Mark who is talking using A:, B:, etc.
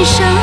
A: 一生